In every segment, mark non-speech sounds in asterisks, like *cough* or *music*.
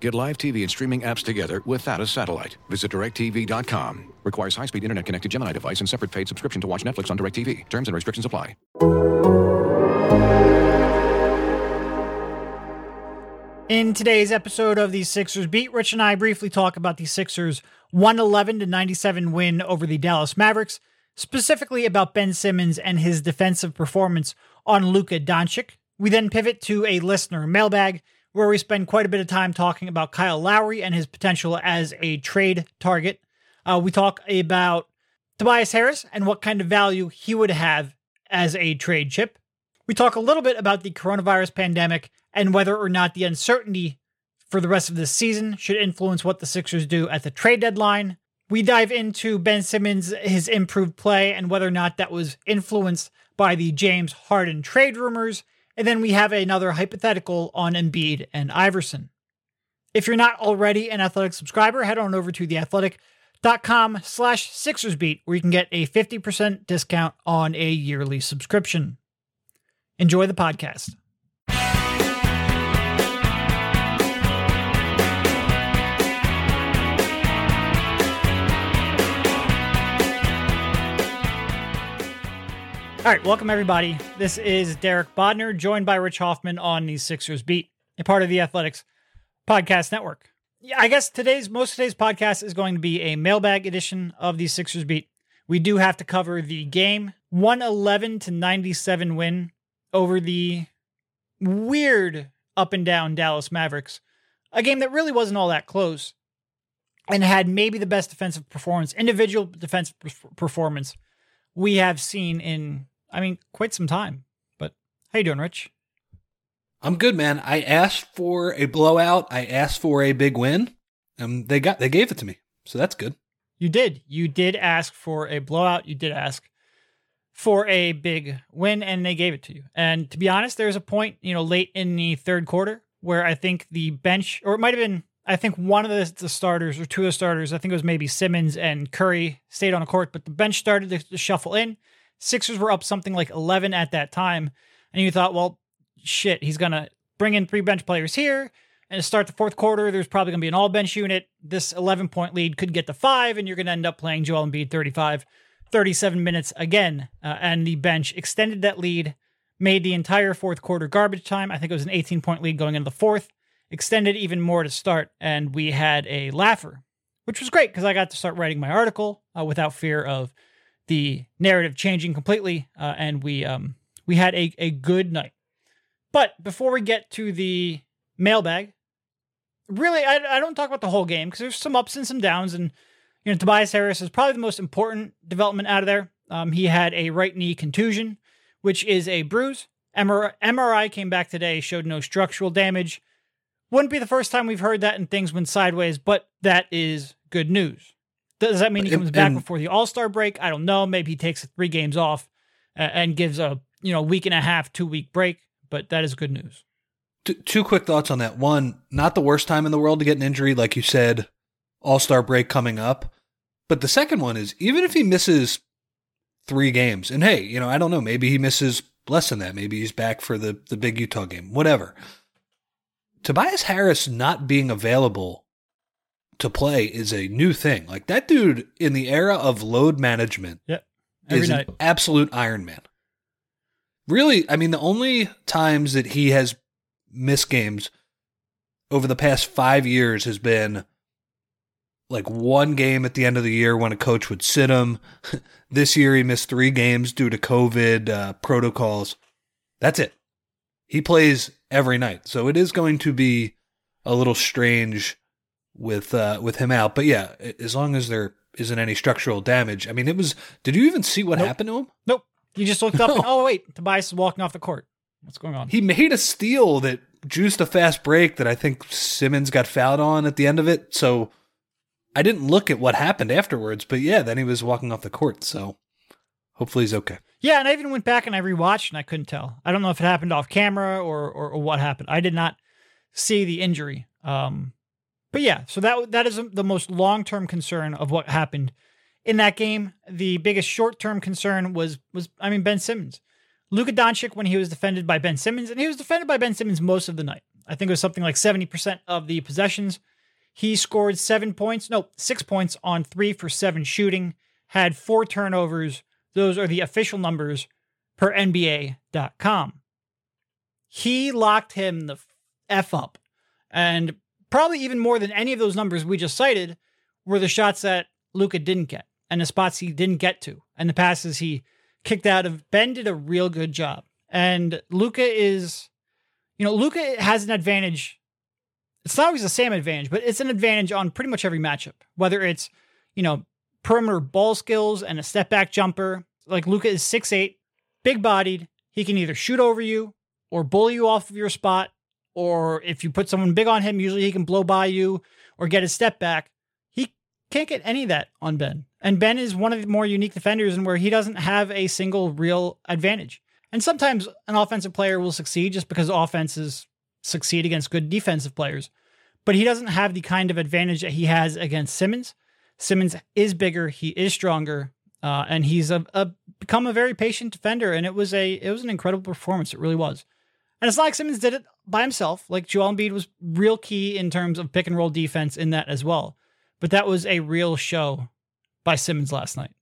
Get live TV and streaming apps together without a satellite. Visit directv.com. Requires high-speed internet-connected Gemini device and separate paid subscription to watch Netflix on DirecTV. Terms and restrictions apply. In today's episode of the Sixers Beat, Rich and I briefly talk about the Sixers' 111 to 97 win over the Dallas Mavericks, specifically about Ben Simmons and his defensive performance on Luka Doncic. We then pivot to a listener mailbag where we spend quite a bit of time talking about Kyle Lowry and his potential as a trade target. Uh, we talk about Tobias Harris and what kind of value he would have as a trade chip. We talk a little bit about the coronavirus pandemic and whether or not the uncertainty for the rest of the season should influence what the Sixers do at the trade deadline. We dive into Ben Simmons, his improved play, and whether or not that was influenced by the James Harden trade rumors. And then we have another hypothetical on Embiid and Iverson. If you're not already an Athletic subscriber, head on over to theathletic.com slash Sixersbeat, where you can get a 50% discount on a yearly subscription. Enjoy the podcast. All right, welcome everybody. This is Derek Bodner, joined by Rich Hoffman on the Sixers Beat, a part of the Athletics Podcast Network. Yeah, I guess today's most of today's podcast is going to be a mailbag edition of the Sixers Beat. We do have to cover the game 111 to 97 win over the weird up and down Dallas Mavericks. A game that really wasn't all that close and had maybe the best defensive performance, individual defensive performance we have seen in I mean, quite some time. But how you doing, Rich? I'm good, man. I asked for a blowout. I asked for a big win, and they got they gave it to me. So that's good. You did. You did ask for a blowout. You did ask for a big win, and they gave it to you. And to be honest, there's a point, you know, late in the third quarter where I think the bench, or it might have been, I think one of the, the starters or two of the starters, I think it was maybe Simmons and Curry stayed on the court, but the bench started to, to shuffle in. Sixers were up something like 11 at that time. And you thought, well, shit, he's going to bring in three bench players here. And to start the fourth quarter, there's probably going to be an all bench unit. This 11 point lead could get to five, and you're going to end up playing Joel Embiid 35, 37 minutes again. Uh, and the bench extended that lead, made the entire fourth quarter garbage time. I think it was an 18 point lead going into the fourth, extended even more to start. And we had a laugher, which was great because I got to start writing my article uh, without fear of the narrative changing completely, uh, and we um, we had a, a good night. But before we get to the mailbag, really, I, I don't talk about the whole game because there's some ups and some downs, and you know Tobias Harris is probably the most important development out of there. Um, he had a right knee contusion, which is a bruise. MRI, MRI came back today, showed no structural damage. Wouldn't be the first time we've heard that and things went sideways, but that is good news. Does that mean he comes back and, before the All Star break? I don't know. Maybe he takes three games off uh, and gives a you know week and a half, two week break. But that is good news. Two, two quick thoughts on that. One, not the worst time in the world to get an injury, like you said. All Star break coming up. But the second one is even if he misses three games, and hey, you know I don't know, maybe he misses less than that. Maybe he's back for the the big Utah game. Whatever. Tobias Harris not being available to play is a new thing. Like that dude in the era of load management yep. is night. an absolute Iron Man. Really, I mean, the only times that he has missed games over the past five years has been like one game at the end of the year when a coach would sit him. *laughs* this year he missed three games due to COVID uh, protocols. That's it. He plays every night. So it is going to be a little strange with uh, with him out. But yeah, as long as there isn't any structural damage. I mean, it was. Did you even see what nope. happened to him? Nope. You just looked up. *laughs* and, oh wait, Tobias is walking off the court. What's going on? He made a steal that juiced a fast break that I think Simmons got fouled on at the end of it. So I didn't look at what happened afterwards. But yeah, then he was walking off the court. So hopefully he's okay. Yeah, and I even went back and I rewatched and I couldn't tell. I don't know if it happened off camera or or, or what happened. I did not see the injury. Um, but yeah, so that that is the most long term concern of what happened in that game. The biggest short term concern was was I mean Ben Simmons, Luka Doncic when he was defended by Ben Simmons, and he was defended by Ben Simmons most of the night. I think it was something like seventy percent of the possessions. He scored seven points, no six points on three for seven shooting. Had four turnovers. Those are the official numbers per NBA.com. He locked him the f up, and probably even more than any of those numbers we just cited were the shots that Luka didn't get and the spots he didn't get to and the passes he kicked out of. Ben did a real good job. And Luka is, you know, Luka has an advantage. It's not always the same advantage, but it's an advantage on pretty much every matchup, whether it's, you know, perimeter ball skills and a step back jumper. Like Luka is six eight, big bodied. He can either shoot over you or bully you off of your spot or if you put someone big on him, usually he can blow by you or get a step back. He can't get any of that on Ben. And Ben is one of the more unique defenders and where he doesn't have a single real advantage. And sometimes an offensive player will succeed just because offenses succeed against good defensive players. But he doesn't have the kind of advantage that he has against Simmons. Simmons is bigger, he is stronger, uh, and he's a, a become a very patient defender. And it was a it was an incredible performance. It really was. And it's not like Simmons did it by himself. Like Joel Embiid was real key in terms of pick and roll defense in that as well. But that was a real show by Simmons last night.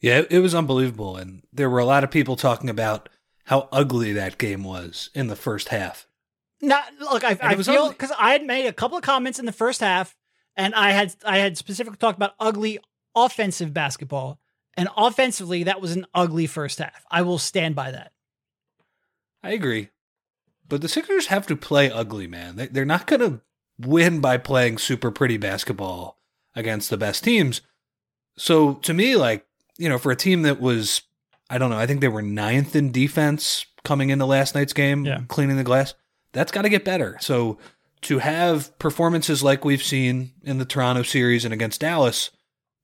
Yeah, it was unbelievable. And there were a lot of people talking about how ugly that game was in the first half. Not look, I, I feel because I had made a couple of comments in the first half, and I had I had specifically talked about ugly offensive basketball, and offensively that was an ugly first half. I will stand by that. I agree. But the Sixers have to play ugly, man. They, they're not going to win by playing super pretty basketball against the best teams. So to me, like, you know, for a team that was, I don't know, I think they were ninth in defense coming into last night's game, yeah. cleaning the glass, that's got to get better. So to have performances like we've seen in the Toronto series and against Dallas,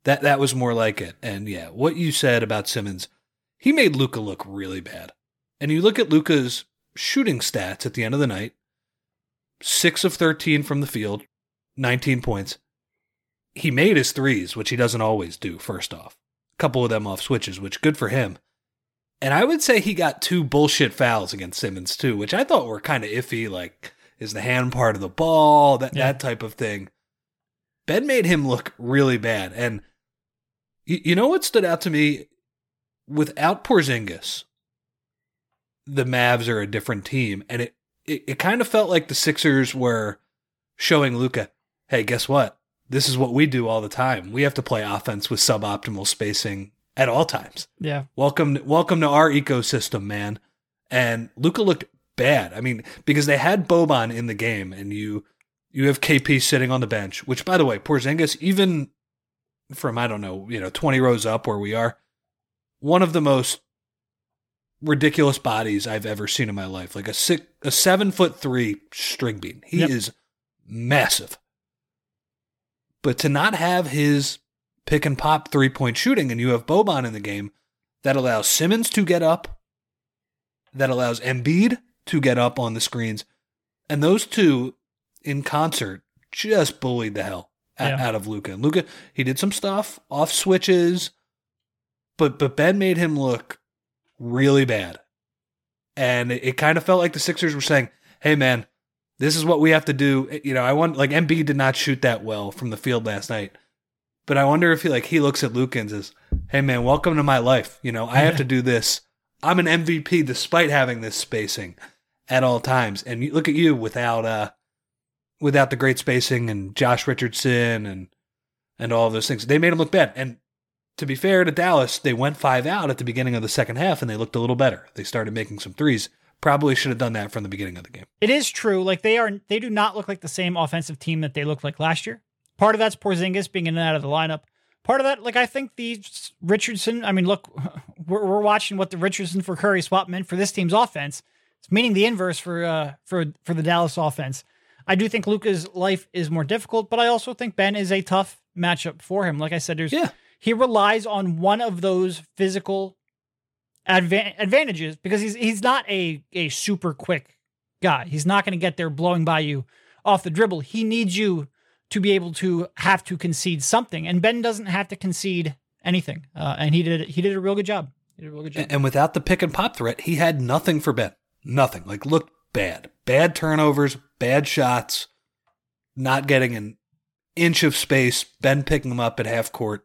that that was more like it. And yeah, what you said about Simmons, he made Luka look really bad. And you look at Luka's shooting stats at the end of the night 6 of 13 from the field, 19 points. He made his threes, which he doesn't always do, first off. A couple of them off switches, which good for him. And I would say he got two bullshit fouls against Simmons, too, which I thought were kind of iffy. Like, is the hand part of the ball? That, yeah. that type of thing. Ben made him look really bad. And you, you know what stood out to me? Without Porzingis, the Mavs are a different team. And it, it, it kind of felt like the Sixers were showing Luka, hey, guess what? This is what we do all the time. We have to play offense with suboptimal spacing at all times. Yeah. Welcome welcome to our ecosystem, man. And Luka looked bad. I mean, because they had Boban in the game and you you have KP sitting on the bench, which by the way, Porzingis, even from I don't know, you know, 20 rows up where we are, one of the most ridiculous bodies I've ever seen in my life. Like a six, a seven foot three string bean. He yep. is massive. But to not have his pick and pop three point shooting, and you have Boban in the game, that allows Simmons to get up, that allows Embiid to get up on the screens, and those two in concert just bullied the hell out, yeah. out of Luka. And Luka, he did some stuff off switches, but but Ben made him look really bad. And it, it kind of felt like the Sixers were saying, hey, man, this is what we have to do. You know, I want, like, Embiid did not shoot that well from the field last night. But I wonder if he, like, he looks at Luka and says, hey, man, welcome to my life. You know, I have to *laughs* do this. I'm an MVP despite having this spacing at all times. And look at you without, uh, without the great spacing and Josh Richardson and, and all those things. They made him look bad. And to be fair to Dallas, they went five out at the beginning of the second half and they looked a little better. They started making some threes. Probably should have done that from the beginning of the game. It is true. Like they are, they do not look like the same offensive team that they looked like last year. Part of that's Porzingis being in and out of the lineup. Part of that, like I think the Richardson. I mean, look, *laughs* we're, we're watching what the Richardson for Curry swap meant for this team's offense. It's meaning the inverse for uh for for the Dallas offense. I do think Luka's life is more difficult, but I also think Ben is a tough matchup for him. Like I said, there's yeah he relies on one of those physical adva- advantages because he's he's not a a super quick guy. He's not going to get there blowing by you off the dribble. He needs you to be able to have to concede something, and Ben doesn't have to concede anything, uh, and he did he did a real good job. He did a real good job. And without the pick and pop threat, he had nothing for Ben. Nothing. Like looked bad. Bad turnovers, bad shots, not getting an inch of space, Ben picking him up at half court.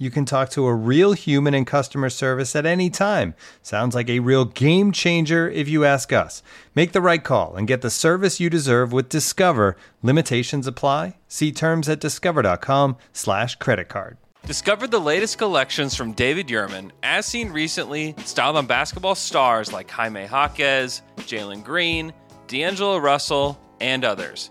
You can talk to a real human in customer service at any time. Sounds like a real game changer if you ask us. Make the right call and get the service you deserve with Discover. Limitations apply. See terms at discover.com/slash credit card. Discover the latest collections from David Yurman, as seen recently, styled on basketball stars like Jaime Jaquez, Jalen Green, D'Angelo Russell, and others.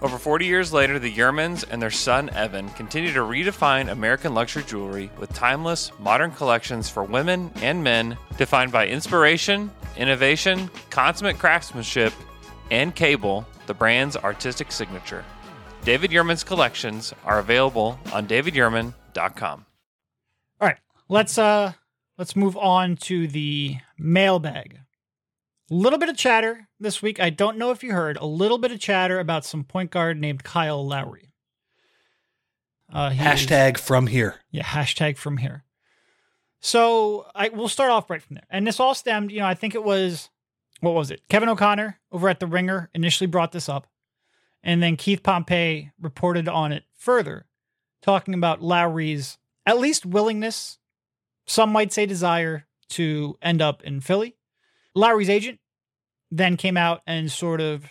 Over 40 years later, the Yurmans and their son Evan continue to redefine American luxury jewelry with timeless, modern collections for women and men defined by inspiration, innovation, consummate craftsmanship, and cable, the brand's artistic signature. David Yurman's collections are available on davidyurman.com. All right, let's uh let's move on to the mailbag. A little bit of chatter this week. I don't know if you heard a little bit of chatter about some point guard named Kyle Lowry. Uh, is- Hashtag from here. yeah, hashtag from here. So I we'll start off right from there. And this all stemmed, you know, I think it was what was it? Kevin O'Connor over at the Ringer initially brought this up. And then Keith Pompey reported on it further, talking about Lowry's at least willingness, some might say desire, to end up in Philly. Lowry's agent then came out and sort of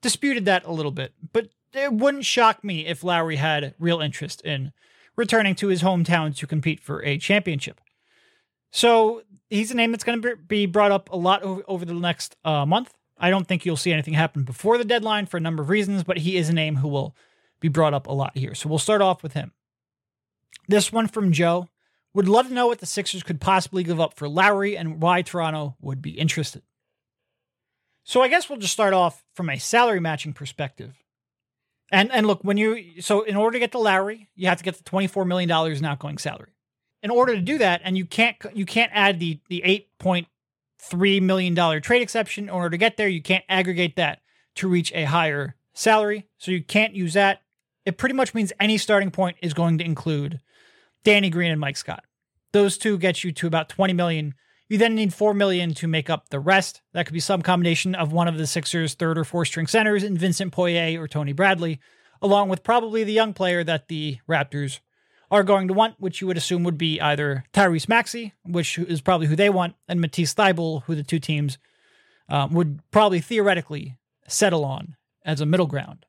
disputed that a little bit. But it wouldn't shock me if Lowry had real interest in returning to his hometown to compete for a championship. So he's a name that's going to be brought up a lot over, the next uh, month. I don't think you'll see anything happen before the deadline for a number of reasons, but he is a name who will be brought up a lot here. So we'll start off with him. This one from Joe would love to know what the Sixers could possibly give up for Lowry and why Toronto would be interested. So I guess we'll just start off from a salary matching perspective. And and look, when you so in order to get the Lowry, you have to get the twenty four million dollars in outgoing salary. In order to do that, and you can't you can't add the the eight point three million dollar trade exception in order to get there. You can't aggregate that to reach a higher salary, so you can't use that. It pretty much means any starting point is going to include Danny Green and Mike Scott. Those two get you to about twenty million. You then need four million to make up the rest. That could be some combination of one of the Sixers' third or fourth string centers in Vincent Poirier or Tony Bradley, along with probably the young player that the Raptors are going to want, which you would assume would be either Tyrese Maxey, which is probably who they want, and Matisse Thybulle, who the two teams um, would probably theoretically settle on as a middle ground.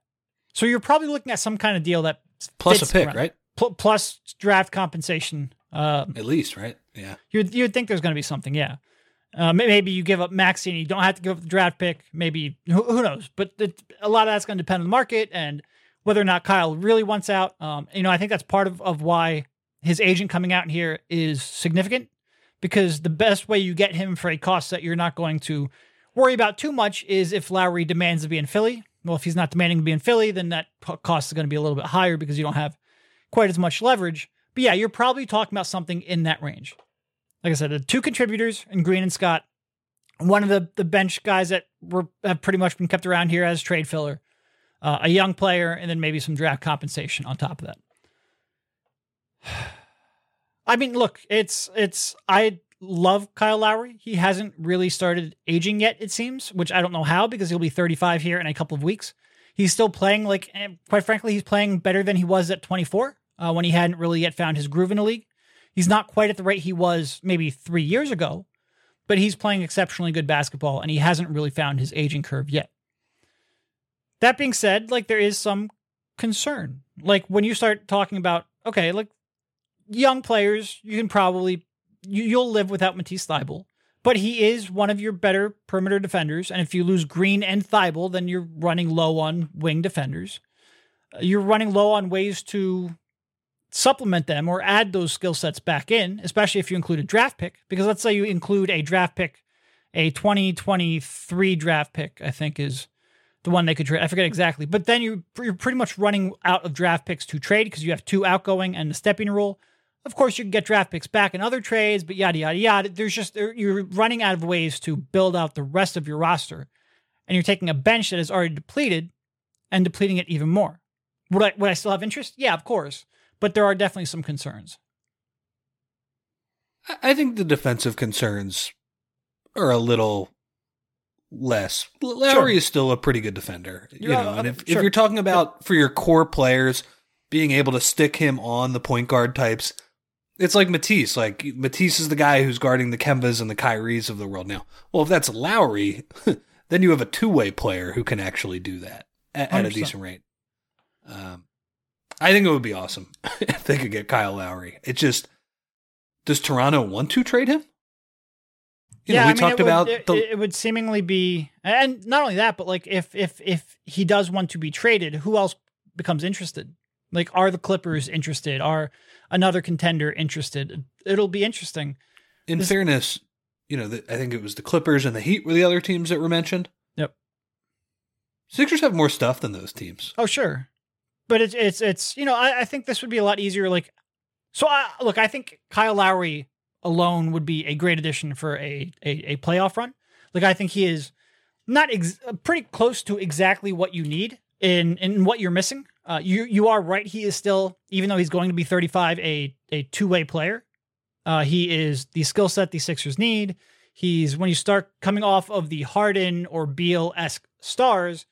So you're probably looking at some kind of deal that Plus a pick, around- right? pl- plus draft compensation. Um, At least, right? Yeah. You'd you'd think there's going to be something, yeah. Uh, maybe you give up Maxey and you don't have to give up the draft pick. Maybe who, who knows? But it, a lot of that's going to depend on the market and whether or not Kyle really wants out. Um, you know, I think that's part of, of why his agent coming out here is significant because the best way you get him for a cost that you're not going to worry about too much is if Lowry demands to be in Philly. Well, if he's not demanding to be in Philly, then that cost is going to be a little bit higher because you don't have quite as much leverage. But yeah, you're probably talking about something in that range. Like I said, the two contributors and Green and Scott, one of the the bench guys that were have pretty much been kept around here as trade filler, uh, a young player, and then maybe some draft compensation on top of that. *sighs* I mean, look, it's it's I love Kyle Lowry. He hasn't really started aging yet, it seems, which I don't know how because he'll be 35 here in a couple of weeks. He's still playing like, quite frankly, he's playing better than he was at 24 uh, when he hadn't really yet found his groove in the league. He's not quite at the rate he was maybe three years ago, but he's playing exceptionally good basketball and he hasn't really found his aging curve yet. That being said, like there is some concern. Like when you start talking about okay, like young players, you can probably you, you'll live without Matisse Thybulle, but he is one of your better perimeter defenders. And if you lose Green and Thybulle, then you're running low on wing defenders. Uh, You're running low on ways to supplement them or add those skill sets back in, especially if you include a draft pick. Because let's say you include a draft pick, a 2023 draft pick, I think is the one they could trade. I forget exactly, but then you you're pretty much running out of draft picks to trade because you have two outgoing and the Stepien rule. Of course, you can get draft picks back in other trades, but yada yada yada. There's just you're running out of ways to build out the rest of your roster, and you're taking a bench that is already depleted and depleting it even more. Would I would I still have interest? Yeah, of course, but there are definitely some concerns. I- think the defensive concerns are a little less. Lowry is still a pretty good defender, you know. And if, if you're talking about for your core players being able to stick him on the point guard types, it's like Matisse. Like Matisse is the guy who's guarding the Kembas and the Kyries of the world now. Well, if that's Lowry, *laughs* then you have a two way player who can actually do that at, at a decent rate. Um, I think it would be awesome *laughs* if they could get Kyle Lowry. It just does Toronto want to trade him? You know, we I mean, talked it would- about it, the it would seemingly be, and not only that, but like if if if he does want to be traded, who else becomes interested? Like, are the Clippers interested? Are another contender interested? It'll be interesting. in this- fairness, you know, the, I think it was the Clippers and the Heat were the other teams that were mentioned. Yep. Sixers have more stuff than those teams. Oh, sure, but it's it's it's you know I, I think this would be a lot easier. Like, so I, look, I think Kyle Lowry alone would be a great addition for a a, a playoff run. Like, I think he is not ex- pretty close to exactly what you need in in what you're missing. Uh, you you are right. He is still, even though he's going to be 35, a a two way player. Uh, he is the skill set the Sixers need. He's when you start coming off of the Harden or Beal esque stars,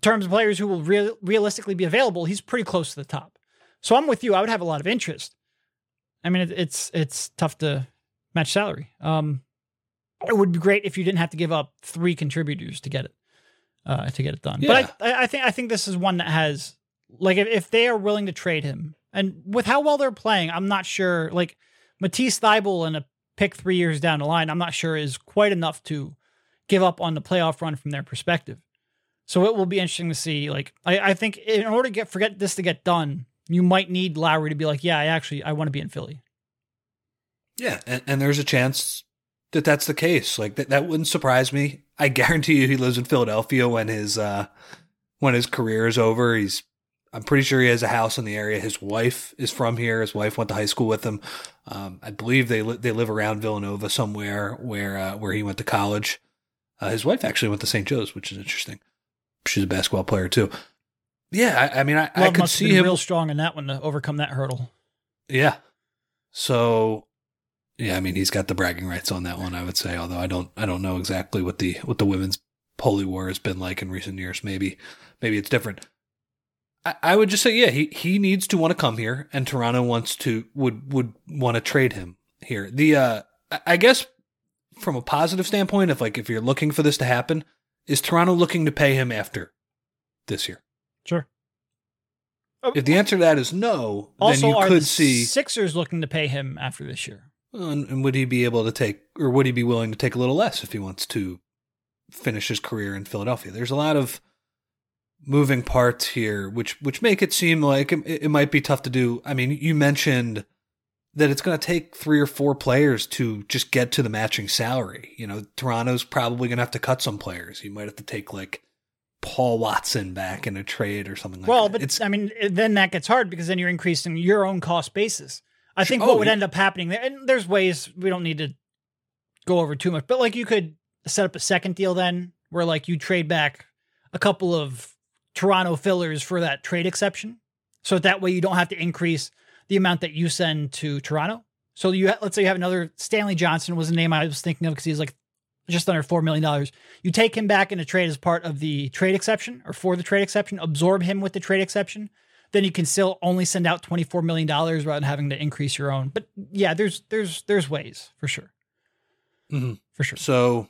terms of players who will real, realistically be available, he's pretty close to the top. So I'm with you. I would have a lot of interest. I mean, it, it's it's tough to match salary. Um, it would be great if you didn't have to give up three contributors to get it uh, to get it done. But I, I, think I think this is one that has like if, if they are willing to trade him, and with how well they're playing, I'm not sure. Like Matisse Thybulle and a pick three years down the line, I'm not sure is quite enough to give up on the playoff run from their perspective. So it will be interesting to see. Like I, I think in order to get forget this to get done, you might need Lowry to be like, yeah, I actually I want to be in Philly. Yeah, and, and there's a chance that that's the case. Like that, that wouldn't surprise me. I *laughs* guarantee you, he lives in Philadelphia when his uh, when his career is over. He's I'm pretty sure he has a house in the area. His wife is from here. His wife went to high school with him. Um, I believe they li- they live around Villanova somewhere where uh, where he went to college. Uh, his wife actually went to St. Joe's, which is interesting. She's a basketball player too. Yeah, I, I mean, I, I could see him. real strong in that one to overcome that hurdle. Yeah. So yeah, I mean he's got the bragging rights on that one, I would say, although I don't I don't know exactly what the what the women's holy war has been like in recent years. Maybe maybe it's different. I, I would just say, yeah, he, he needs to want to come here and Toronto wants to would would want to trade him here. The uh I guess from a positive standpoint, if like if you're looking for this to happen, is Toronto looking to pay him after this year? Sure. Oh, if the answer to that is no, Also, then you are could the see Sixers looking to pay him after this year? And, and would he be able to take, or would he be willing to take a little less if he wants to finish his career in Philadelphia? There's a lot of moving parts here, which which make it seem like it, it might be tough to do. I mean, you mentioned that it's going to take three or four players to just get to the matching salary. You know, Toronto's probably going to have to cut some players. You might have to take like Paul Watson back in a trade or something like well, that. but it's I mean, eh, then that gets hard because then you're increasing your own cost basis. I think Oh, what would end up happening there, and there's ways we don't need to go over too much, but like you could set up a second deal then where like you trade back a couple of Toronto fillers for that trade exception. So that way you don't have to increase the amount that you send to Toronto. So you ha- let's say you have another Stanley Johnson was the name I was thinking of because he's like just under four million dollars. You take him back in a trade as part of the trade exception or for the trade exception, absorb him with the trade exception. Then you can still only send out twenty four million dollars rather than having to increase your own. But yeah, there's there's there's ways for sure, Mhm. for sure. So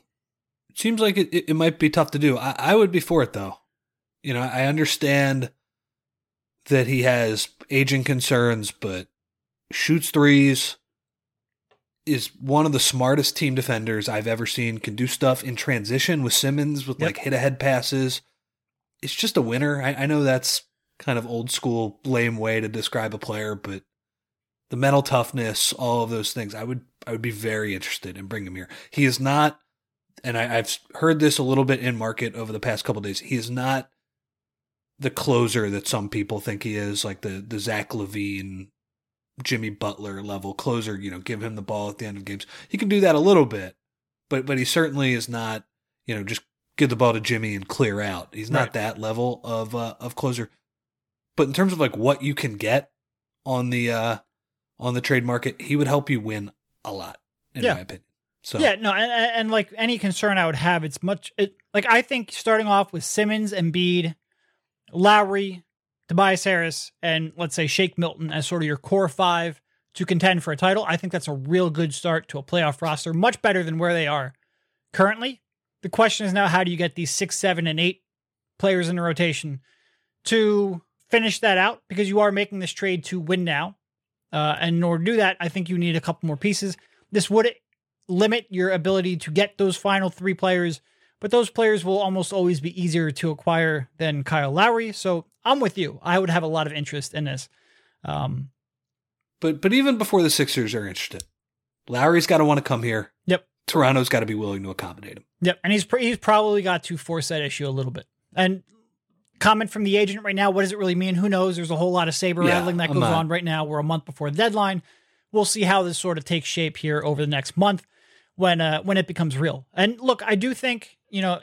it seems like it, it, it might be tough to do. I, I would be for it though. You know, I understand that he has aging concerns, but shoots threes, is one of the smartest team defenders I've ever seen. Can do stuff in transition with Simmons with Yep. like hit ahead passes. It's just a winner. I, I know that's kind of old school, lame way to describe a player, but the mental toughness, all of those things, I would I would be very interested in bringing him here. He is not, and I, I've heard this a little bit in market over the past couple days. He is not the closer that some people think he is, like the the Zach LaVine, Jimmy Butler level closer. You know, give him the ball at the end of games. He can do that a little bit, but but he certainly is not. You know, just give the ball to Jimmy and clear out. He's not Right. that level of uh, of closer. But in terms of like what you can get on the uh on the trade market, he would help you win a lot, in Yeah. my opinion. So Yeah, no, and, and like any concern I would have, it's much it, like I think starting off with Simmons, and Embiid, Lowry, Tobias Harris, and let's say Shake Milton as sort of your core five to contend for a title. I think that's a real good start to a playoff roster, much better than where they are currently. The question is now, how do you get these six, seven, and eight players in the rotation to finish that out? Because you are making this trade to win now, uh, and in order to do that, I think you need a couple more pieces. This would limit your ability to get those final three players, but those players will almost always be easier to acquire than Kyle Lowry. So I'm with you. I would have a lot of interest in this. Um, but but even before the Sixers are interested, Lowry's got to want to come here. Yep. Toronto's got to be willing to accommodate him. Yep, and he's pr- he's probably got to force that issue a little bit. And comment from the agent right now: what does it really mean? Who knows? There's a whole lot of saber Yeah, rattling that I'm goes not- on right now. We're a month before the deadline. We'll see how this sort of takes shape here over the next month when uh, when it becomes real. And look, I do think you know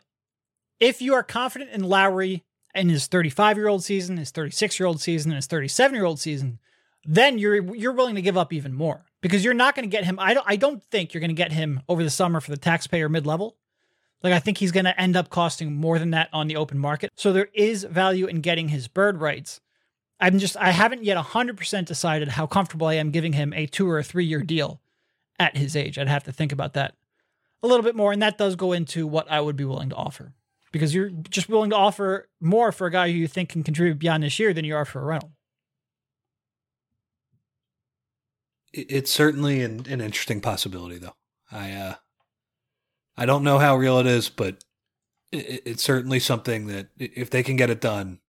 if you are confident in Lowry in his 35 year old season, his 36 year old season, and his 37 year old season, then you're you're willing to give up even more because you're not going to get him. I don't I don't think you're going to get him over the summer for the taxpayer mid level. Like I think he's going to end up costing more than that on the open market. So there is value in getting his bird rights. I'm just I haven't yet 100% decided how comfortable I am giving him a 2 or a 3 year deal at his age. I'd have to think about that a little bit more and that does go into what I would be willing to offer. Because you're just willing to offer more for a guy who you think can contribute beyond this year than you are for a rental. It's certainly an, an interesting possibility, though. I uh, I don't know how real it is, but it, it's certainly something that if they can get it done,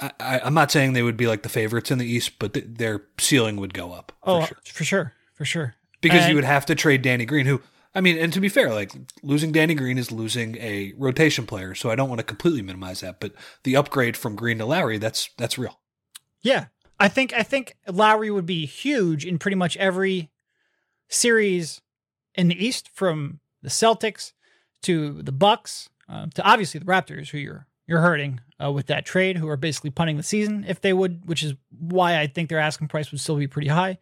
I, I'm not saying they would be like the favorites in the East, but th- their ceiling would go up for Oh, sure. for sure. For sure. Because And- you would have to trade Danny Green, who I mean, and to be fair, like losing Danny Green is losing a rotation player, so I don't want to completely minimize that. But the upgrade from Green to Lowry, that's that's real. Yeah. I think I think Lowry would be huge in pretty much every series in the East, from the Celtics to the Bucks uh, to obviously the Raptors, who you're you're hurting uh, with that trade, who are basically punting the season if they would, which is why I think their asking price would still be pretty high.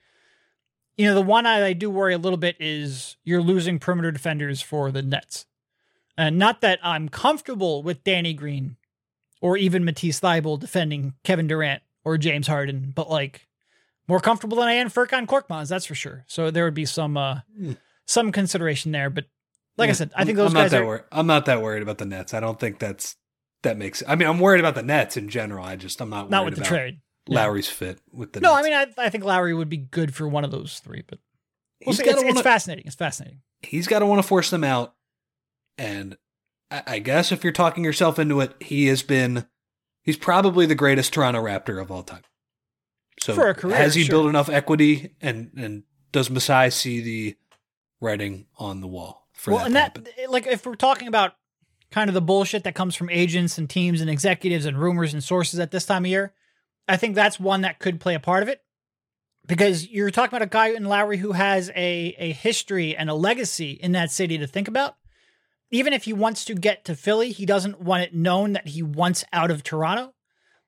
You know, the one I, I do worry a little bit is you're losing perimeter defenders for the Nets, and not that I'm comfortable with Danny Green or even Matisse Thybulle defending Kevin Durant or James Harden, but like more comfortable than I am Furkan Korkmaz, that's for sure. So there would be some uh Hmm. some consideration there, but like I said, I think those I'm not guys that are wor- I'm not that worried about the Nets. I don't think that's that makes. I mean, I'm worried about the Nets in general. I just I'm not not worried with the about trade. Lowry's fit with the. No, I mean I, I think Lowry would be good for one of those three, but we'll He's see. It's, it's wanna- fascinating. It's fascinating. he's got to want to force them out. And I, I guess if you're talking yourself into it, he has been, he's probably the greatest Toronto Raptor of all time. So For a career, has he sure. built enough equity and, and does Masai see the writing on the wall for well, that and that happen? Eh, like if we're talking about kind of the bullshit that comes from agents and teams and executives and rumors and sources at this time of year, I think that's one that could play a part of it. Because you're talking about a guy in Lowry who has a a history and a legacy in that city to think about. Even if he wants to get to Philly, he doesn't want it known that he wants out of Toronto.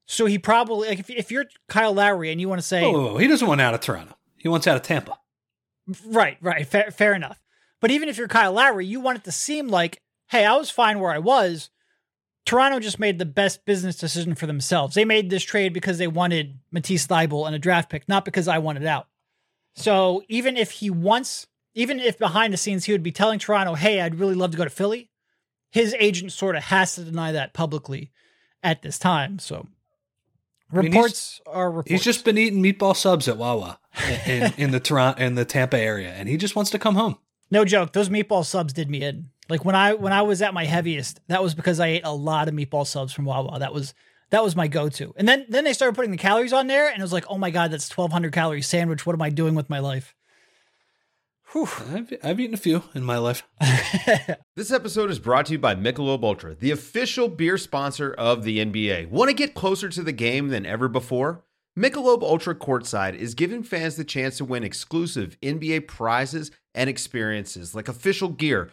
So he probably like if, if you're Kyle Lowry and you want to say whoa, he doesn't want out of Toronto. He wants out of Tampa. Right, right. Fair, fair enough. But even if you're Kyle Lowry, you want it to seem like, hey, I was fine where I was. Toronto just made the best business decision for themselves. They made this trade because they wanted Matisse Thybulle and a draft pick, not because I wanted out. So even if he wants even if behind the scenes he would be telling Toronto, "Hey, I'd really love to go to Philly," his agent sort of has to deny that publicly at this time. So mean, he's- reports are reports. He's just been eating meatball subs at Wawa in, in the Toronto in the Tampa area, and he just wants to come home. no joke. Those meatball subs did me in. Like when I when I was at my heaviest, that was because I ate a lot of meatball subs from Wawa. That was that was my go to. And then then they started putting the calories on there, and it was like, oh my god, that's twelve hundred calorie sandwich. What am I doing with my life? Whew. I've, I've eaten a few in my life. *laughs* This episode is brought to you by Michelob Ultra, the official beer sponsor of the NBA. Want to get closer to the game than ever before? Michelob Ultra Courtside is giving fans the chance to win exclusive NBA prizes and experiences like official gear,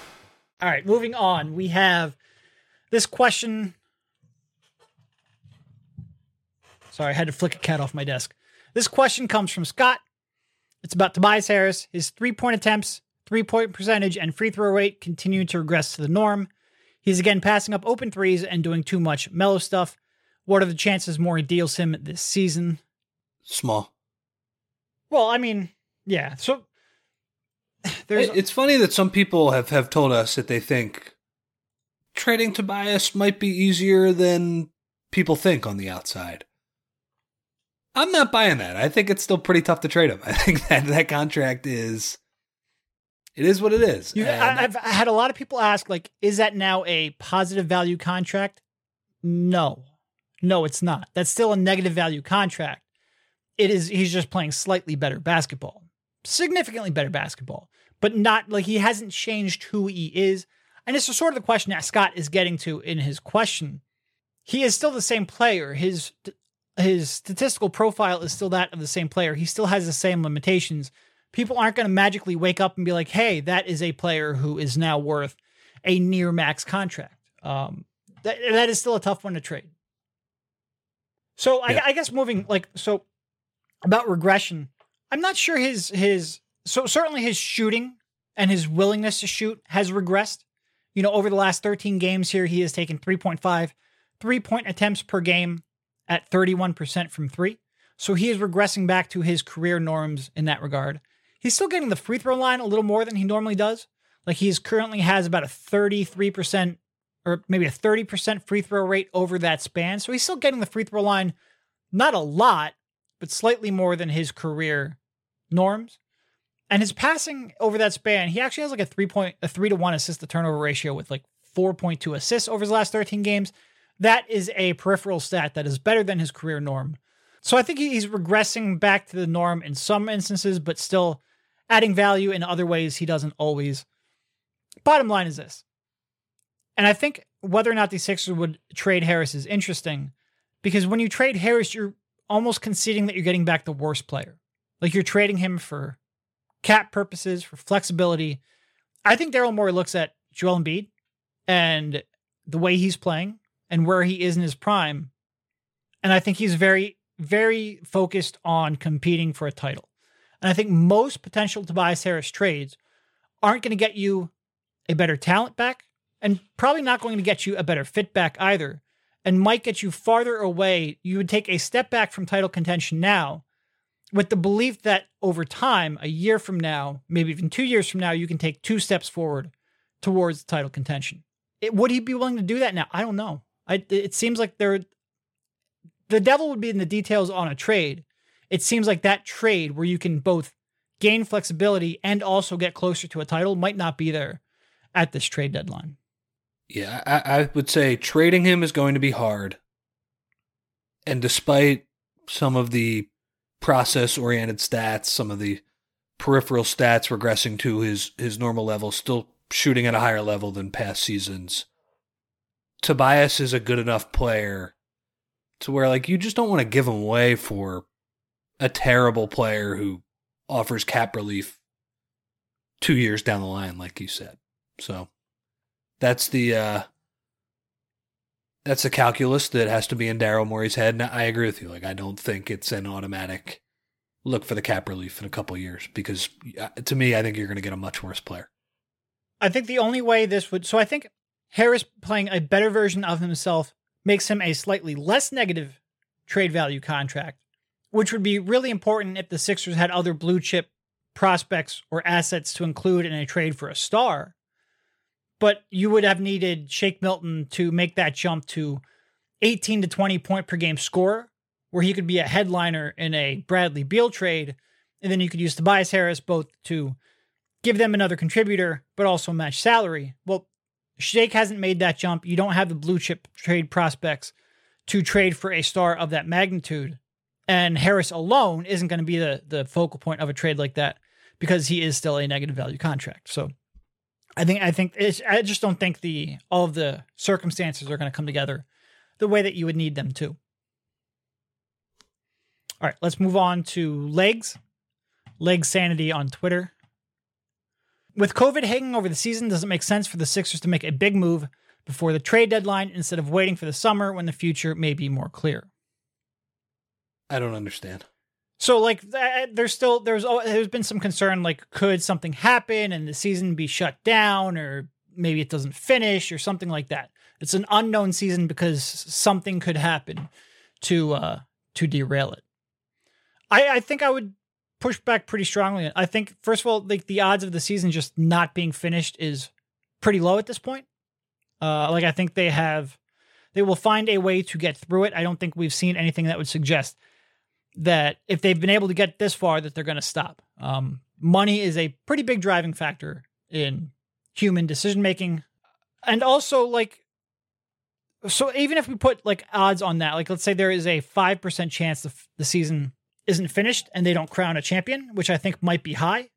All right, moving on. We have this question. Sorry, I had to flick a cat off my desk. This question comes from Scott. It's about Tobias Harris. His three point attempts, three point percentage, and free throw rate continue to regress to the norm. He's again passing up open threes and doing too much mellow stuff. What are the chances Morey deals him this season? Small. Well, I mean, yeah. So *laughs* there's It- it's funny that some people have, have told us that they think trading Tobias might be easier than people think on the outside. I'm not buying that. I think it's still pretty tough to trade him. *laughs* I think that that contract is it is what it is. You, I, I've had a lot of people ask, like, is that now a positive value contract? No, no, it's not. That's still a negative value contract. It is. He's just playing slightly better basketball, significantly better basketball, but not like he hasn't changed who he is. And it's sort of the question that Scott is getting to in his question. He is still the same player. His his statistical profile is still that of the same player. He still has the same limitations people aren't going to magically wake up and be like, "Hey, that is a player who is now worth a near max contract." Um, that that is still a tough one to trade. So I, I guess moving like so about regression, I'm not sure his his so certainly his shooting and his willingness to shoot has regressed. You know, over the last 13 games here, he has taken 3.5 three point attempts per game at 31% from three. So he is regressing back to his career norms in that regard. He's still getting the free throw line a little more than he normally does. Like he's currently has about a 33% or maybe a 30% free throw rate over that span. So he's still getting the free throw line, not a lot, but slightly more than his career norms. And his passing over that span, he actually has like a three point, a three to one assist to turnover ratio with like 4.2 assists over his last 13 games. That is a peripheral stat that is better than his career norm. So I think he's regressing back to the norm in some instances, but still adding value in other ways he doesn't always. Bottom line is this. And I think whether or not the Sixers would trade Harris is interesting because when you trade Harris, you're almost conceding that you're getting back the worst player. Like you're trading him for cap purposes, for flexibility. I think Daryl Morey looks at Joel Embiid and the way he's playing and where he is in his prime. And I think he's very, very focused on competing for a title. And I think most potential Tobias Harris trades aren't going to get you a better talent back and probably not going to get you a better fit back either. And might get you farther away. You would take a step back from title contention now with the belief that over time, a year from now, maybe even two years from now, you can take two steps forward towards title contention. It, would he be willing to do that now? I don't know. I, it seems like there the devil would be in the details on a trade. It seems like that trade where you can both gain flexibility and also get closer to a title might not be there at this trade deadline. Yeah, I, I would say trading him is going to be hard. And despite some of the process oriented stats, some of the peripheral stats regressing to his, his normal level, still shooting at a higher level than past seasons. Tobias is a good enough player to where like you just don't want to give him away for a terrible player who offers cap relief two years down the line, like you said. So that's the uh that's a calculus that has to be in Daryl Morey's head. And I agree with you. Like I don't think it's an automatic look for the cap relief in a couple years because uh, to me, I think you're going to get a much worse player. I think the only way this would so I think Harris playing a better version of himself makes him a slightly less negative trade value contract, which would be really important if the Sixers had other blue chip prospects or assets to include in a trade for a star. But you would have needed Shake Milton to make that jump to 18 to 20 point per game scorer, where he could be a headliner in a Bradley Beal trade. And then you could use Tobias Harris both to give them another contributor, but also match salary. Well, Shake hasn't made that jump. You don't have the blue chip trade prospects to trade for a star of that magnitude. And Harris alone isn't going to be the, the focal point of a trade like that because he is still a negative value contract. So I think I think I just don't think the all of the circumstances are going to come together the way that you would need them to. All right, let's move on to legs. Leg sanity on Twitter. With COVID hanging over the season, does it make sense for the Sixers to make a big move before the trade deadline instead of waiting for the summer when the future may be more clear? I don't understand. So like there's still there's there's been some concern like could something happen and the season be shut down or maybe it doesn't finish or something like that. It's an unknown season because something could happen to uh to derail it. I I think I would push back pretty strongly. I think first of all like the odds of the season just not being finished is pretty low at this point. Uh like I think they have they will find a way to get through it. I don't think we've seen anything that would suggest that if they've been able to get this far, that they're going to stop. Um, money is a pretty big driving factor in human decision making, and also like, so even if we put like odds on that, like let's say there is a five percent chance the, the season isn't finished and they don't crown a champion, which I think might be high.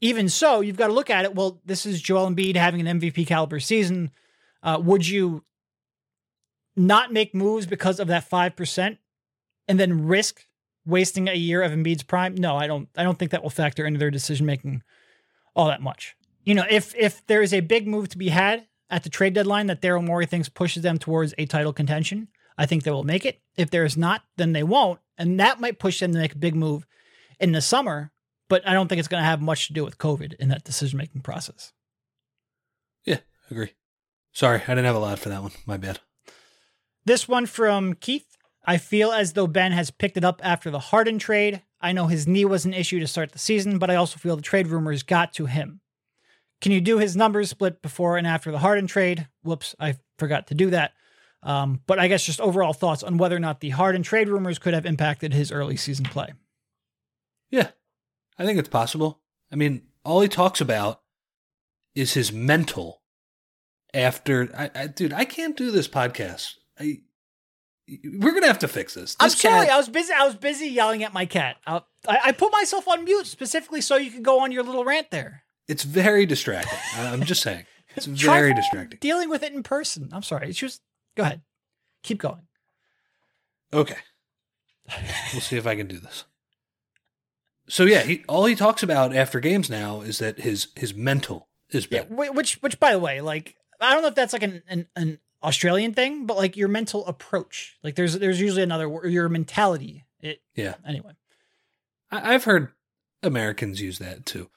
Even so, you've got to look at it. Well, this is Joel Embiid having an MVP caliber season. Uh, would you not make moves because of that five percent, and then risk wasting a year of Embiid's prime? No, I don't. I don't think that will factor into their decision making all that much. You know, if if there is a big move to be had at the trade deadline that Daryl Morey thinks pushes them towards a title contention, I think they will make it. If there is not, then they won't, and that might push them to make a big move in the summer. But I don't think it's going to have much to do with COVID in that decision making process. Yeah, agree. Sorry, I didn't have a lot for that one. My bad. This one from Keith. I feel as though Ben has picked it up after the Harden trade. I know his knee was an issue to start the season, but I also feel the trade rumors got to him. Can you do his numbers split before and after the Harden trade? Whoops, I forgot to do that. Um, but I guess just overall thoughts on whether or not the Harden trade rumors could have impacted his early season play. Yeah, I think it's possible. I mean, all he talks about is his mental after. I, I dude, I can't do this podcast. I we're gonna have to fix this. this I'm sorry, cat, I was busy. I was busy yelling at my cat. I, I put myself on mute specifically so you could go on your little rant there. It's very distracting. I'm just saying, *laughs* it's very distracting. Dealing with it in person. I'm sorry. It's just go ahead, keep going. Okay, we'll see if I can do this. So yeah, he, all he talks about after games now is that his his mental is bad. Yeah, which which by the way, like I don't know if that's like an an, an Australian thing, but like your mental approach. Like there's there's usually another word, your mentality. It yeah. Anyway, I, I've heard Americans use that too.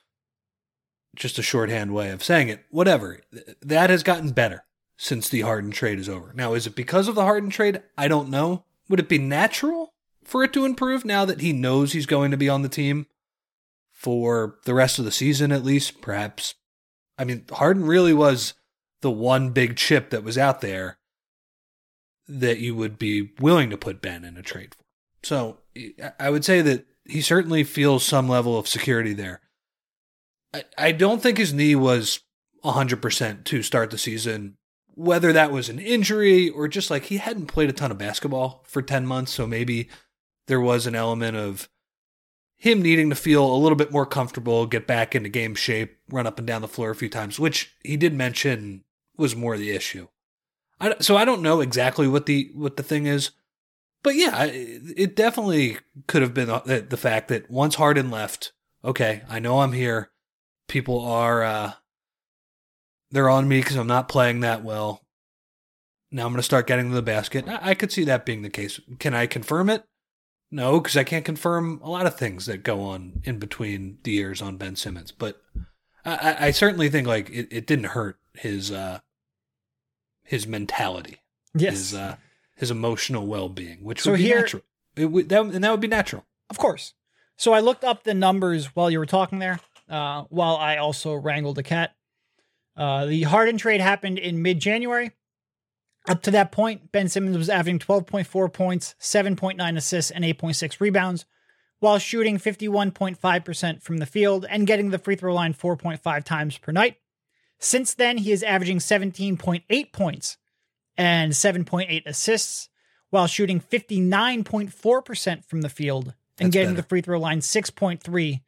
Just a shorthand way of saying it. Whatever. That has gotten better since the Harden trade is over. Now, is it because of the Harden trade? I don't know. Would it be natural for it to improve now that he knows he's going to be on the team for the rest of the season at least? Perhaps. I mean, Harden really was the one big chip that was out there that you would be willing to put Ben in a trade for. So I- would say that he certainly feels some level of security there. I, I don't think his knee was 100% to start the season, whether that was an injury or just like he hadn't played a ton of basketball for 10 months. So maybe there was an element of him needing to feel a little bit more comfortable, get back into game shape, run up and down the floor a few times, which he did mention was more the issue. I, so I don't know exactly what the what the thing is, but yeah, it definitely could have been the, the fact that once Harden left, okay, I know I'm here. People are uh, they're on me because I'm not playing that well. Now I'm going to start getting to the basket. I, I could see that being the case. Can I confirm it? No, because I can't confirm a lot of things that go on in between the years on Ben Simmons. But I, I- I certainly think like it, it didn't hurt his uh, his mentality, Yes. his uh, his emotional well being, which So would be here- natural. It would, that, and that would be natural. Of course. So I looked up the numbers while you were talking there, uh, while I also wrangled a cat. Uh, the Harden trade happened in mid January. Up to that point, Ben Simmons was averaging 12.4 points, 7.9 assists, and 8.6 rebounds, while shooting 51.5% from the field and getting the free throw line 4.5 times per night. Since then, he is averaging 17.8 points and 7.8 assists, while shooting 59.4% from the field and That's getting better. the free throw line 6.3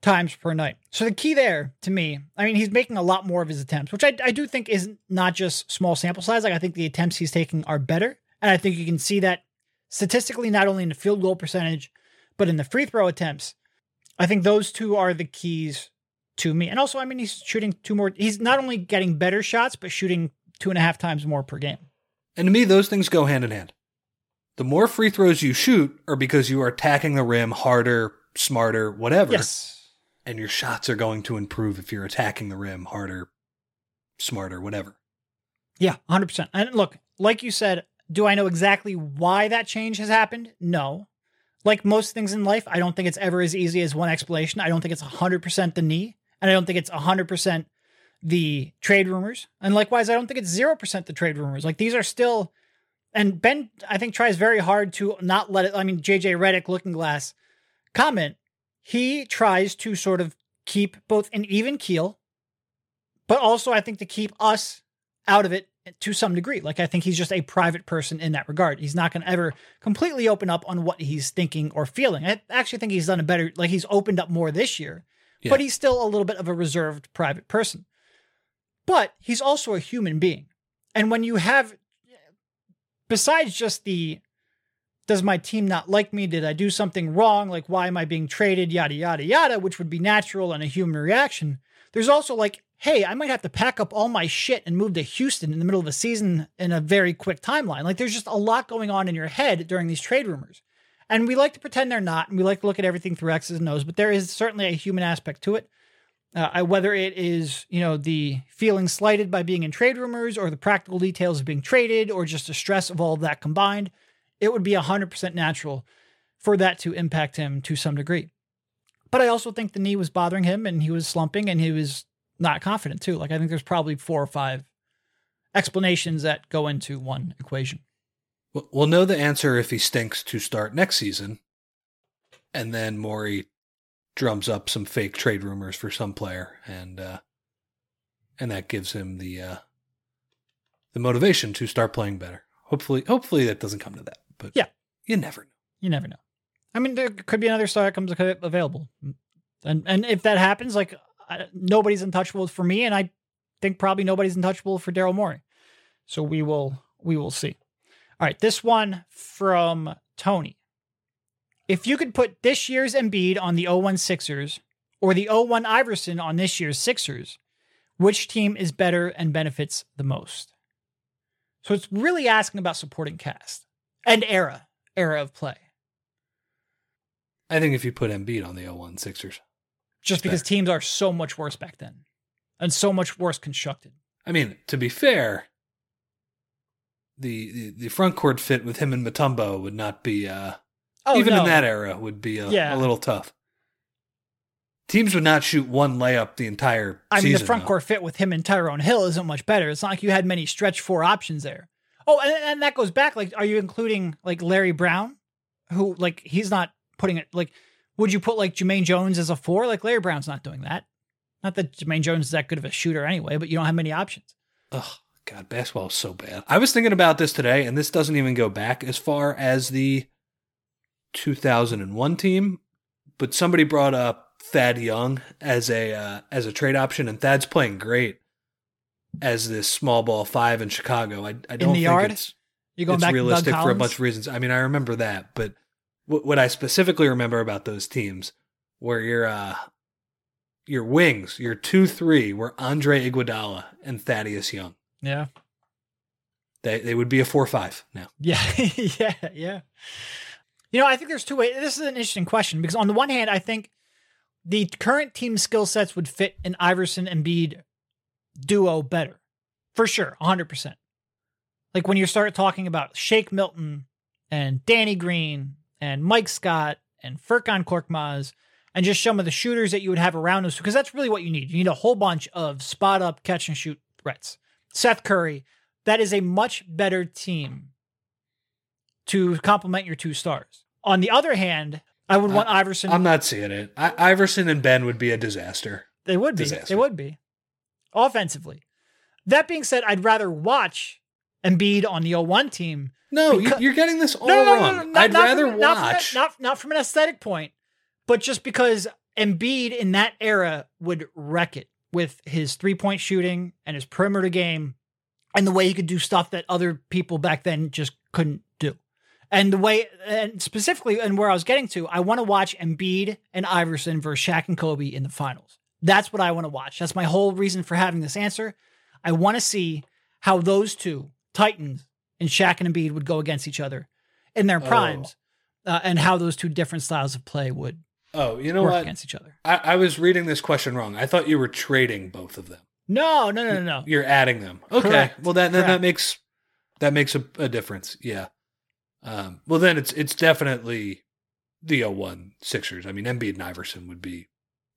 times per night. So the key there to me, I mean, he's making a lot more of his attempts, which I, I do think is not just small sample size. Like I think the attempts he's taking are better. And I think you can see that statistically, not only in the field goal percentage, but in the free throw attempts. I think those two are the keys to me. And also, I mean, he's shooting two more. He's not only getting better shots, but shooting two and a half times more per game. And to me, those things go hand in hand. The more free throws you shoot are because you are attacking the rim harder, smarter, whatever. Yes. And your shots are going to improve if you're attacking the rim harder, smarter, whatever. Yeah, 100%. And look, like you said, do I know exactly why that change has happened? No. Like most things in life, I don't think it's ever as easy as one explanation. I don't think it's 100% the knee, and I don't think it's 100% the trade rumors. And likewise, I don't think it's 0% the trade rumors. Like these are still, and Ben, I think, tries very hard to not let it. I mean, JJ Redick, Looking Glass, comment, he tries to sort of keep both an even keel, but also I think to keep us out of it to some degree. Like I think he's just a private person in that regard. He's not going to ever completely open up on what he's thinking or feeling. I actually think he's done a better like he's opened up more this year. Yeah. But he's still a little bit of a reserved private person. But he's also a human being. And when you have besides just the does my team not like me? Did I do something wrong? Like, why am I being traded? Yada, yada, yada, which would be natural and a human reaction. There's also like, hey, I might have to pack up all my shit and move to Houston in the middle of the season in a very quick timeline. Like, there's just a lot going on in your head during these trade rumors. And we like to pretend they're not, and we like to look at everything through X's and O's, but there is certainly a human aspect to it. Uh, whether it is, you know, the feeling slighted by being in trade rumors or the practical details of being traded or just the stress of all of that combined, it would be 100% natural for that to impact him to some degree. But I also think the knee was bothering him and he was slumping and he was not confident too. Like I think there's probably four or five explanations that go into one equation. We'll- know the answer if he stinks to start next season. And then Morey drums up some fake trade rumors for some player and uh and that gives him the uh the motivation to start playing better. Hopefully hopefully that doesn't come to that. But Yeah. you never know. You never know. I mean, there could be another star that comes available, and and if that happens, like I, nobody's untouchable for me, and I think probably nobody's untouchable for Daryl Morey. So we will we will see. All right, this one from Tony. If you could put this year's Embiid on the 01 Sixers or the 01 Iverson on this year's Sixers, which team is better and benefits the most? So it's really asking about supporting cast and era, era of play. I think if you put Embiid on the 01 Sixers. just because teams are so much worse back then and so much worse constructed. I mean, to be fair, the the, the front court fit with him and Mutombo would not be uh Oh, even no. in that era would be a, Yeah. a little tough. Teams would not shoot one layup the entire I mean, season. the front though. court fit with him and Tyrone Hill isn't much better. It's not like you had many stretch four options there. Oh, and, and that goes back. Like, are you including like Larry Brown, who like he's not putting it like? Would you put like Jumaine Jones as a four? Like Larry Brown's not doing that. Not that Jumaine Jones is that good of a shooter anyway, but you don't have many options. Oh God, basketball is so bad. I was thinking about this today, and this doesn't even go back as far as the 2001 team, but somebody brought up Thad Young as a uh, as a trade option, and Thad's playing great as this small ball five in Chicago. I, I don't the think yard? it's You going it's back realistic for a bunch of reasons. I mean, I remember that, but what, what I specifically remember about those teams where your uh, your wings, your two three, were Andre Iguodala and Thaddeus Young. Yeah. They they would be a four five now. *laughs* Yeah, yeah, yeah. You know, I think there's two ways. This is an interesting question because on the one hand, I think the current team skill sets would fit an Iverson and Embiid duo better, for sure, 100%. Like when you start talking about Shake Milton and Danny Green and Mike Scott and Furkan Korkmaz and just some of the shooters that you would have around us, because that's really what you need. You need a whole bunch of spot up, catch and shoot threats. Seth Curry, that is a much better team to complement your two stars. On the other hand, I would want Iverson. I'm not seeing it. I, Iverson and Ben would be a disaster. They would be. Disaster. They would be. Offensively. That being said, I'd rather watch Embiid on the 01 team. No, because- you're getting this all No, no, wrong. no, no, not- I'd not rather from, not from watch. Not, not, from an aesthetic point, but just because Embiid in that era would wreck it with his three point shooting and his perimeter game and the way he could do stuff that other people back then just couldn't do. And the way, and specifically, and where I was getting to, I want to watch Embiid and Iverson versus Shaq and Kobe in the finals. That's what I want to watch. That's my whole reason for having this answer. I want to see how those two Titans and Shaq and Embiid would go against each other in their Oh. primes, uh, and how those two different styles of play would oh, you know what? against each other. I, I was reading this question wrong. I thought you were trading both of them. No, no, no, no, no. You're adding them. Okay. Correct. Well, that then that makes that makes a, a difference. Yeah. Um, well, then it's it's definitely the 01 Sixers. I mean, Embiid and Iverson would be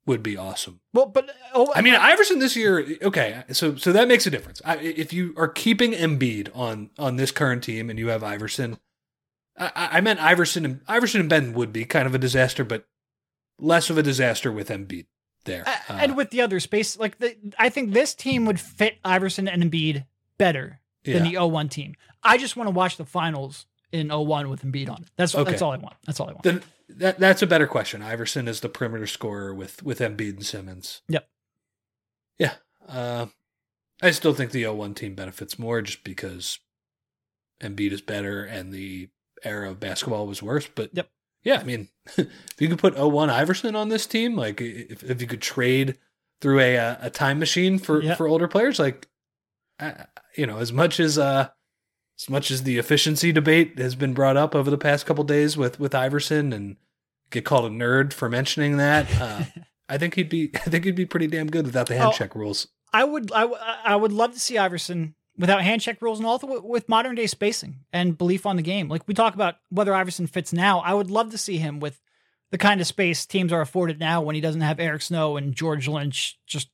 would be awesome. Well, but oh, I mean, Iverson this year. Okay, so so that makes a difference. I, if you are keeping Embiid on on this current team and you have Iverson, I, I I meant Iverson and Iverson and Ben would be kind of a disaster, but less of a disaster with Embiid there. Uh, and with the other space, like the, I think this team would fit Iverson and Embiid better than Yeah. the 01 team. I just want to watch the finals in 01 with Embiid on it. That's Okay. that's all I want. That's all I want. then that that's a better question. Iverson is the perimeter scorer with with Embiid and Simmons. Yep. Yeah. Uh, I still think the 01 team benefits more just because Embiid is better and the era of basketball was worse. But Yep. Yeah, I mean, *laughs* if you could put 01 Iverson on this team, like if, if you could trade through a uh, a time machine for for older players, like you know, as much as uh as much as the efficiency debate has been brought up over the past couple days with with Iverson and get called a nerd for mentioning that, uh, *laughs* I think he'd be *laughs* I think he'd be pretty damn good without the hand Oh, check rules. I would I, w- I would love to see Iverson without hand check rules and all with, modern day spacing and belief on the game. Like we talk about whether Iverson fits now, I would love to see him with the kind of space teams are afforded now when he doesn't have Eric Snow and George Lynch just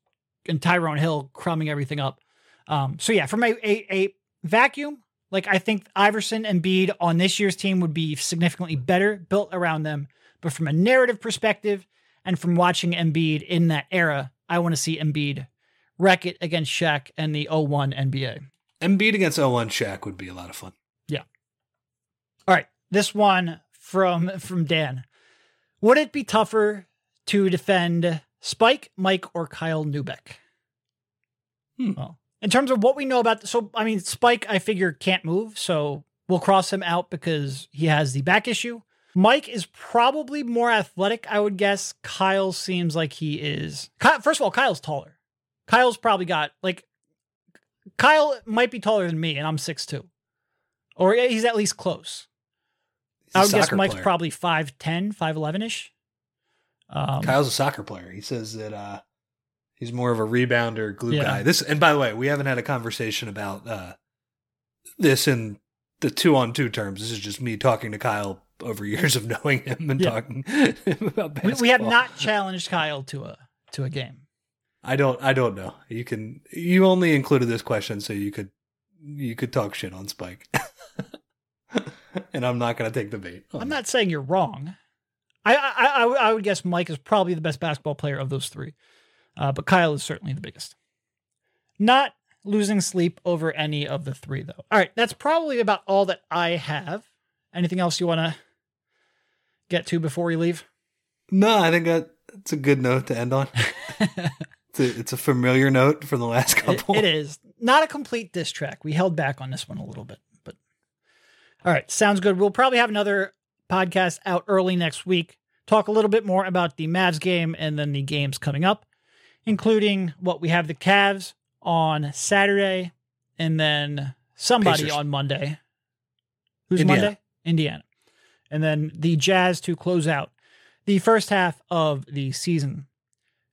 and Tyrone Hill crumbing everything up. Um, so yeah, from a, a a vacuum, like I think Iverson and Bede on this year's team would be significantly better built around them. But from a narrative perspective and from watching Embiid in that era, I want to see Embiid wreck it against Shaq and the 01 NBA. Embiid against 01 Shaq would be a lot of fun. Yeah. All right, this one from from Dan. Would it be tougher to defend Spike, Mike, or Kyle Neubeck? Hmm. Well, in terms of what we know about, so I mean, Spike, I figure can't move, so we'll cross him out because he has the back issue. Mike is probably more athletic, I would guess. Kyle seems like he is. First of all, Kyle's taller. Kyle's probably got like Kyle might be taller than me, and I'm 6'2. Or he's at least close. I would guess Mike's player. probably 5'10, 5'11 ish. Um, Kyle's a soccer player. He says that uh, he's more of a rebounder, glue Yeah. guy. This, and by the way, we haven't had a conversation about uh, this in the two on two terms. This is just me talking to Kyle over *laughs* years of knowing him and Yeah. talking him *laughs* about we, basketball. we have not challenged Kyle to a to a game. I don't. I don't know. You can. You only included this question so you could you could talk shit on Spike. *laughs* and I'm not going to take the bait. I'm not saying you're wrong. I, I, I, I would guess Mike is probably the best basketball player of those three, uh, but Kyle is certainly the biggest. Not losing sleep over any of the three, though. All right, that's probably about all that I have. Anything else you want to get to before we leave? No, I think that, that's a good note to end on. *laughs* it's, a, it's a familiar note from the last couple. It, it is not a complete diss track. We held back on this one a little bit, but all right, sounds good. We'll probably have another podcast out early next week. Talk a little bit more about the Mavs game and then the games coming up, including what we have the Cavs on Saturday and then somebody Pacers. on Monday. Who's Indiana. Monday? Indiana. And then the Jazz to close out the first half of the season.